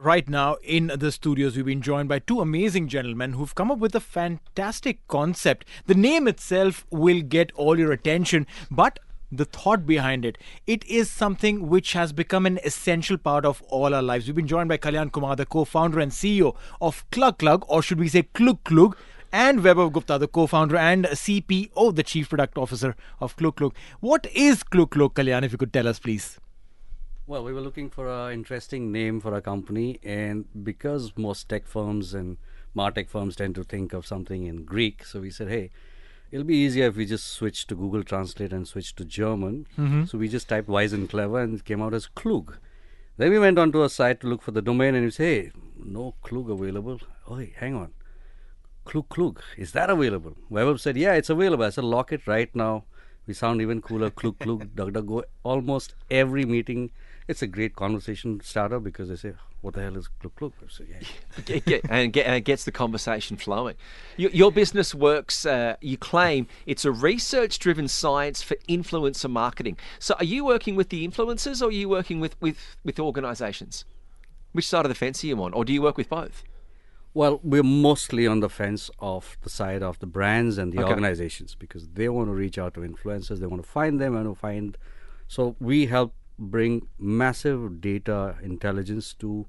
Right now in the studios, we've been joined by two amazing gentlemen who've come up with a fantastic concept. The name itself will get all your attention, but the thought behind it. It is something which has become an essential part of all our lives. We've been joined by Kalyan Kumar, the co-founder and CEO of Clug Clug, or should we say Klug Klug, and Vaibhav Gupta, the co-founder and CPO, the Chief Product Officer of Klug Klug. What is Klug Klug, Kalyan, if you could tell us, please? Well, we were looking for an interesting name for our company, and because most tech firms and martech firms tend to think of something in Greek, so we said, hey, it'll be easier if we just switch to Google Translate and switch to German. Mm-hmm. So we just typed wise and clever, and it came out as Klug. Then we went onto a site to look for the domain, and we say, hey, no Klug available. Oh, hey, hang on. Klug Klug, is that available? Vaibhav said, yeah, it's available. I said, lock it right now. We sound even cooler. Klug Klug, DuckDuckGo. Almost every meeting it's a great conversation starter because they say, "What the hell is Klug Klug?" So, yeah. and, get, and gets the conversation flowing. Your, your business works. Uh, you claim it's a research-driven science for influencer marketing. So, are you working with the influencers, or are you working with with with organisations? Which side of the fence are you on, or do you work with both? Well, we're mostly on the fence of the side of the brands and the Okay. organizations because they want to reach out to influencers, they want to find them and find. So we help bring massive data intelligence to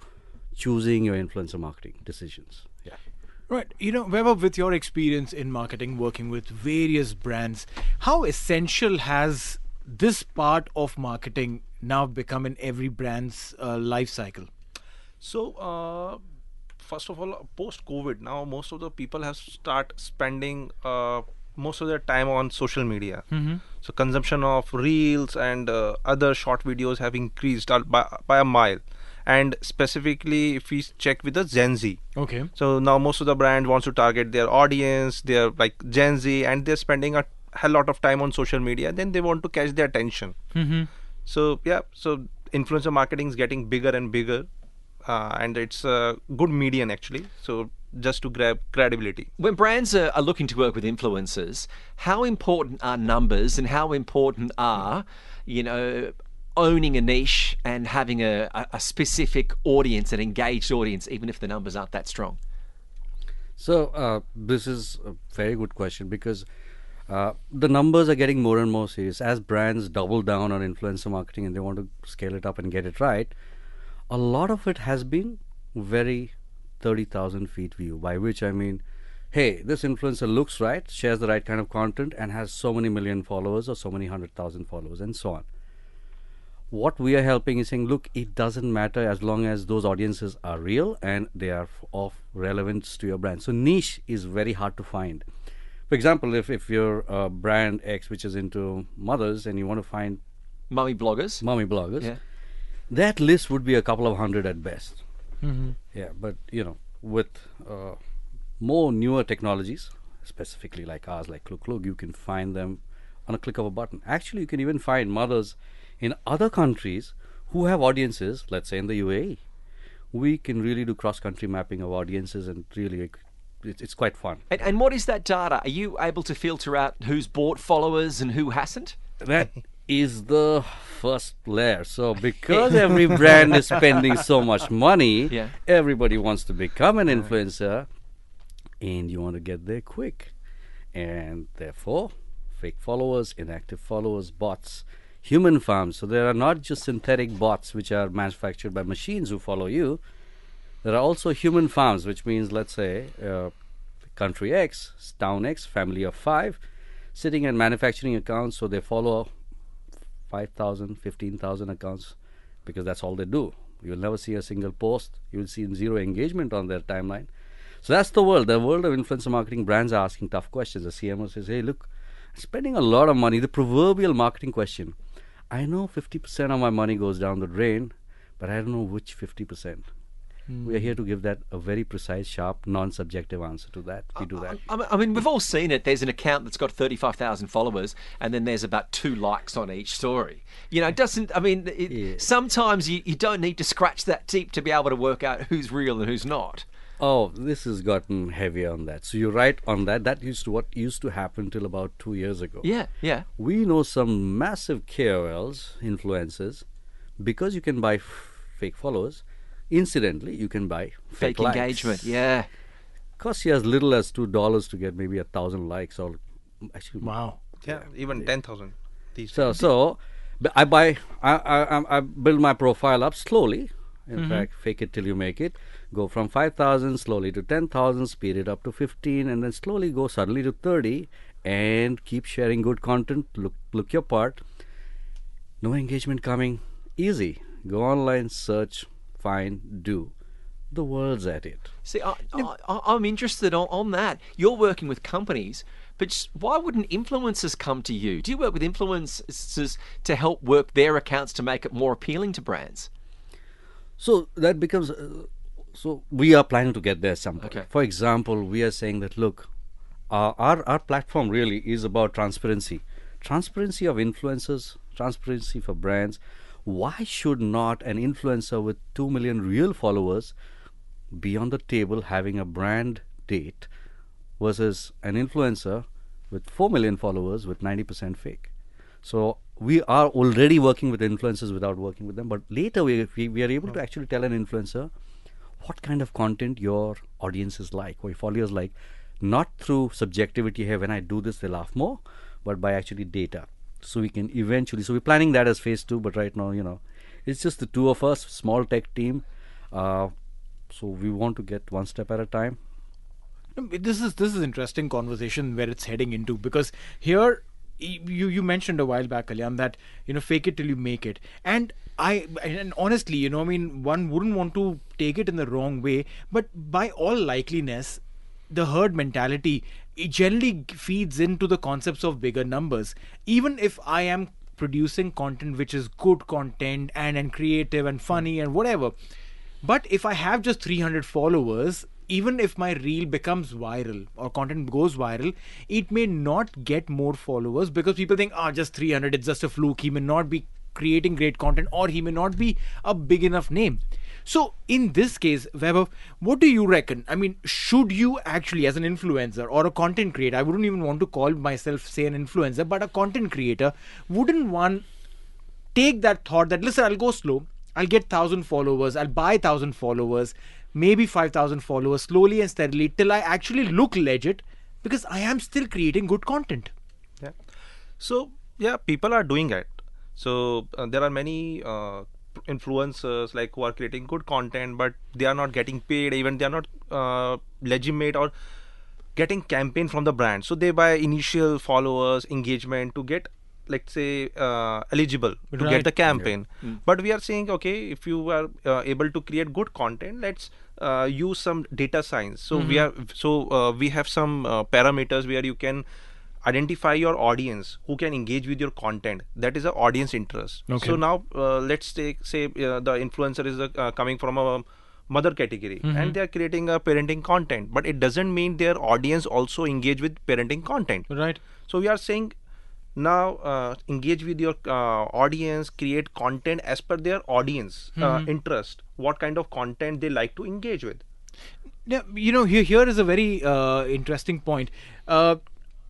choosing your influencer marketing decisions. Yeah. Right. You know, Vaibhav, with your experience in marketing, working with various brands, how essential has this part of marketing now become in every brand's uh, life cycle? So, uh, first of all, post COVID, now most of the people have start spending uh, most of their time on social media. Mm-hmm. So, consumption of reels and uh, other short videos have increased by, by a mile. And specifically, if we check with the Gen Z, Okay. so now most of the brand wants to target their audience, they're like Gen Z, and they're spending a hell lot of time on social media. Then they want to catch their attention. Mm-hmm. So yeah, so influencer marketing is getting bigger and bigger, uh, and it's a good median actually. So just to grab credibility. When brands are, are looking to work with influencers, how important are numbers, and how important are you know owning a niche and having a, a, a specific audience, an engaged audience, even if the numbers aren't that strong? So uh, this is a very good question because uh, the numbers are getting more and more serious as brands double down on influencer marketing and they want to scale it up and get it right. A lot of it has been very thirty thousand feet view, by which I mean, hey, this influencer looks right, shares the right kind of content, and has so many million followers or so many hundred thousand followers, and so on what we are helping is saying, look, it doesn't matter as long as those audiences are real and they are of relevance to your brand. So niche is very hard to find. For example, if, if you're a uh, brand X which is into mothers and you want to find Mummy bloggers. mommy bloggers, Yeah. that list would be a couple of hundred at best. Mm-hmm. Yeah, but you know, with uh, more newer technologies, specifically like ours, like Klug Klug, you can find them on a click of a button. Actually, you can even find mothers in other countries who have audiences, let's say in the UAE, we can really do cross country mapping of audiences and really it's, it's quite fun. And, and what is that data? Are you able to filter out who's bought followers and who hasn't? That is the first layer. So because every brand is spending so much money, Yeah. everybody wants to become an influencer and you want to get there quick. And therefore, fake followers, inactive followers, bots, human farms. So there are not just synthetic bots which are manufactured by machines who follow you. There are also human farms, which means, let's say, uh, country X, town X, family of five, sitting and manufacturing accounts. So they follow 5,000, 15,000 accounts because that's all they do. You'll never see a single post. You'll see zero engagement on their timeline. So that's the world. The world of influencer marketing brands are asking tough questions. The CMO says, hey, look, spending a lot of money. The proverbial marketing question. I know 50% of my money goes down the drain, but I don't know which 50%. We are here to give that a very precise, sharp, non-subjective answer to that. We do that. I mean- I mean, we've all seen it. There's an account that's got 35,000 followers, and then there's about two likes on each story. You know, it doesn't, I mean, it, Yeah. sometimes you, you don't need to scratch that deep to be able to work out who's real and who's not. Oh, this has gotten heavier on that. So you're right on that. That used to what used to happen till about two years ago. Yeah, yeah. We know some massive KOLs, influencers, because you can buy f- fake followers. Incidentally, you can buy fake, Fake engagement, yeah. Costs you as little as two dollars to get maybe a thousand likes or actually Wow. Yeah, even ten thousand. These So so, but I buy I I I- I build my profile up slowly. In mm-hmm. fact, fake it till you make it. Go from five thousand slowly to ten thousand, speed it up to fifteen, and then slowly go suddenly to thirty, and keep sharing good content. Look look your part. No engagement coming. Easy. Go online, search, find, do. The world's at it. See, I, I, I- I'm interested on, on that. You're working with companies, but why wouldn't influencers come to you? Do you work with influencers to help work their accounts to make it more appealing to brands? So that becomes. Uh, so we are planning to get there some. Okay. For example, we are saying that look, uh, our our platform really is about transparency, transparency of influencers, transparency for brands. Why should not an influencer with two million real followers be on the table having a brand date versus an influencer with 4 million followers with 90% fake. So we are already working with influencers without working with them, but later we, we, we are able to actually tell an influencer what kind of content your audience is like, or your followers like, not through subjectivity here, when I do this, they laugh more, but by actually data. So we can eventually, so we're planning that as phase two, but right now, you know, it's just the two of us, small tech team. Uh, so we want to get one step at a time. this is this is interesting conversation where it's heading into because here you you mentioned a while back Kalyan that you know fake it till you make it and I and honestly you know I mean one wouldn't want to take it in the wrong way but by all likeliness the herd mentality it generally feeds into the concepts of bigger numbers even if I am producing content which is good content and and creative and funny and whatever but if I have just 300 followers, even if my reel becomes viral or content goes viral, it may not get more followers because people think, ah, just 300, it's just a fluke. He may not be creating great content or he may not be a big enough name. So, in this case, Vaibhav, what do you reckon? I mean, should you actually, as an influencer or a content creator, I wouldn't even want to call myself, say, an influencer, but a content creator, wouldn't one take that thought that listen i'll go slow i'll get 1000 followers i'll buy 1000 followers maybe 5000 followers slowly and steadily till i actually look legit because i am still creating good content Yeah. So yeah, people are doing it. So uh, there are many uh, influencers like who are creating good content, but they are not getting paid. Even they are not uh, legitimate or getting campaign from the brand. So they buy initial followers, engagement to get let's say uh, eligible to Right. get the campaign but we are saying okay if you are uh, able to create good content let's uh, use some data science so we are so uh, we have some uh, parameters where you can identify your audience who can engage with your content. That is a audience interest. Okay. so now uh, let's take say uh, the influencer is uh, coming from a mother category and they are creating a parenting content but it doesn't mean their audience also engage with parenting content. Right. So we are saying now uh, engage with your uh, audience create content as per their audience uh, interest what kind of content they like to engage with. Yeah, you know, here here is a very uh, interesting point. Uh,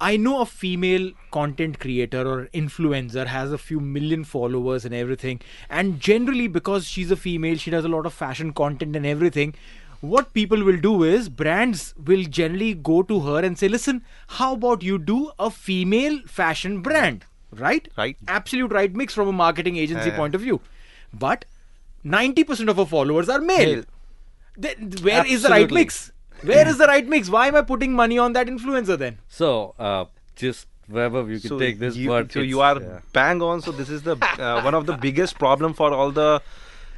I know a female content creator or influencer has a few million followers and everything, and generally because she's a female, she does a lot of fashion content and everything. What people will do is brands will generally go to her and say, "Listen, how about you do a female fashion brand?" Right? Right. Absolute right mix from a marketing agency Yeah. point of view. But ninety percent of her followers are male. Male. Then where is the right mix? Where is the right mix? Why am I putting money on that influencer then? So, uh, just wherever you can take this, you, but so you are yeah. bang on so this is the uh, one of the biggest problem for all the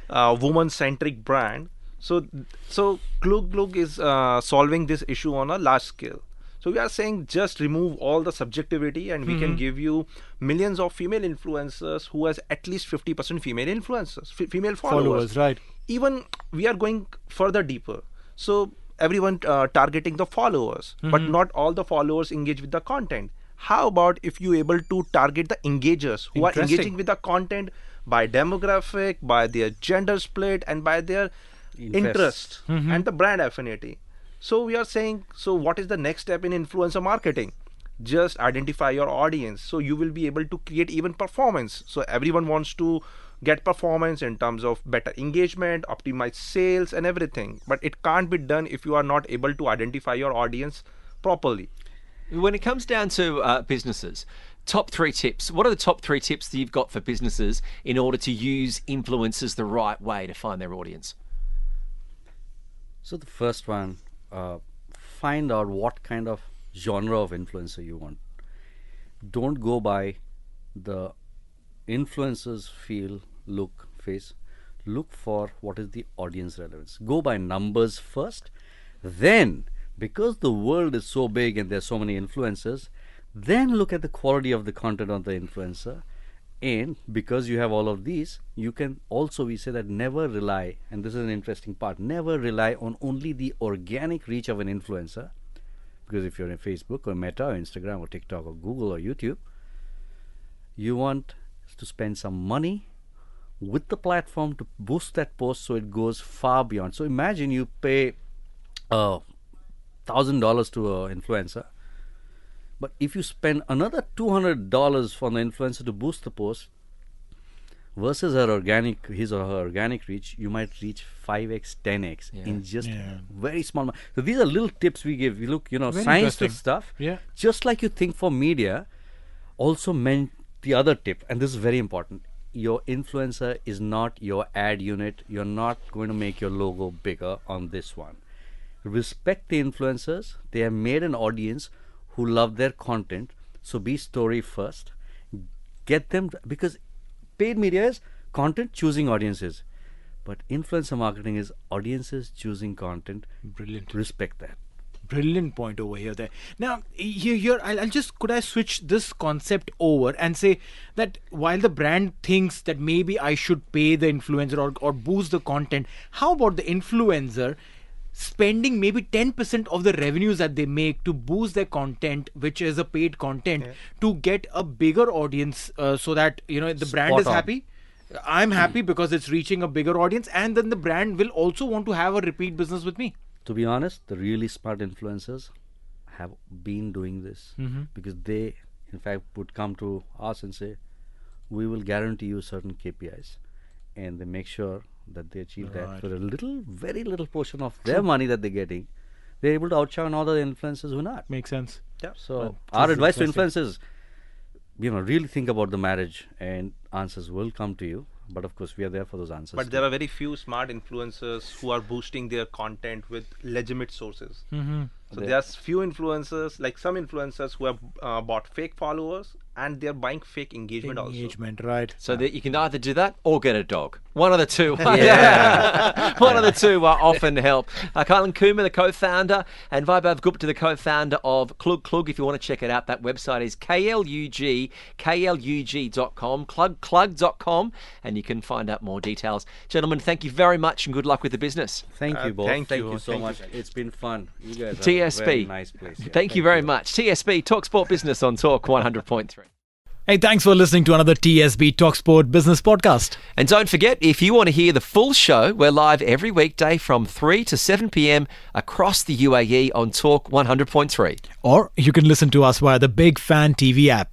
uh, woman centric brand so so Klug Klug is uh, solving this issue on a large scale so we are saying just remove all the subjectivity and we Mm-hmm. can give you millions of female influencers who has at least 50% female influencers f- female followers, right. even we are going further deeper so everyone uh, targeting the followers but not all the followers engage with the content. How about if you able to target the engagers who are engaging with the content by demographic by their gender split and by their interest and the brand affinity? So we are saying so what is the next step in influencer marketing? Just identify your audience. So you will be able to create even performance. So everyone wants to get performance in terms of better engagement optimize sales and everything but it can't be done if you are not able to identify your audience properly When it comes down to uh, businesses, top three tips. What are the top three tips that you've got for businesses in order to use influencers the right way to find their audience? So the first one, uh, find out what kind of genre of influencer you want. Don't go by the influencer's feel, look, face. Look for what is the audience relevance. Go by numbers first. Then, because the world is so big and there's so many influencers, then look at the quality of the content of the influencer and because you have all of these you can also we say that never rely and this is an interesting part never rely on only the organic reach of an influencer because if you're in facebook or meta or instagram or tiktok or google or youtube you want to spend some money with the platform to boost that post so it goes far beyond so imagine you pay a thousand dollars to an influencer but if you spend another $200 for the influencer to boost the post versus her organic, his or her organic reach, you might reach 5x, 10x in just Yeah. very small. amount. So these are little tips we give. We look, you know, Very science stuff. Yeah. Just like you think for media, also meant the other tip, and this is very important. Your influencer is not your ad unit. You're not going to make your logo bigger on this one. Respect the influencers. They have made an audience who love their content. So be story first. Get them because paid media is content choosing audiences, but influencer marketing is audiences choosing content. Brilliant. Respect that. Brilliant point over here. There now here here I'll, I'll just could I switch this concept over and say that while the brand thinks that maybe I should pay the influencer or or boost the content, how about the influencer? spending maybe 10% of the revenues that they make to boost their content which is a paid content to get a bigger audience uh, so that you know the brand is on. happy i'm happy because it's reaching a bigger audience and then the brand will also want to have a repeat business with me To be honest, the really smart influencers have been doing this mm-hmm. because they, in fact, would come to us and say, "We will guarantee you certain KPIs," and they make sure that they achieve that for a little, very little portion of their money that they're getting. They're able to outshine all the influencers who are not. makes sense yeah So Well, our advice to influencers, you know, really think about the marriage, and answers will come to you. But of course, we are there for those answers. but too. there are very few smart influencers who are boosting their content with legitimate sources mm-hmm. So They- there's few influencers like some influencers who have uh, bought fake followers and they're buying fake engagement, also engagement right So that you can either do that or get a dog. One of the two. yeah. One of the two uh, often help. Uh, Kalyan Kumar, the co-founder, and Vaibhav Gupta, the co-founder of Klug Klug. If you want to check it out, that website is klug, klug.com, klugklug.com, and you can find out more details. Gentlemen, thank you very much and good luck with the business. Thank Uh, you both. thank you, so thank much. guys. It's been fun. You guys are TSB. very nice place. Yeah, Thank, you very much. TSB, Talk Sport Business on Talk 100.3. Hey, thanks for listening to another TSB Talksport Business Podcast. And don't forget, if you want to hear the full show, we're live every weekday from 3 to 7 p.m. across the UAE on Talk 100.3. Or you can listen to us via the Big Fan TV app.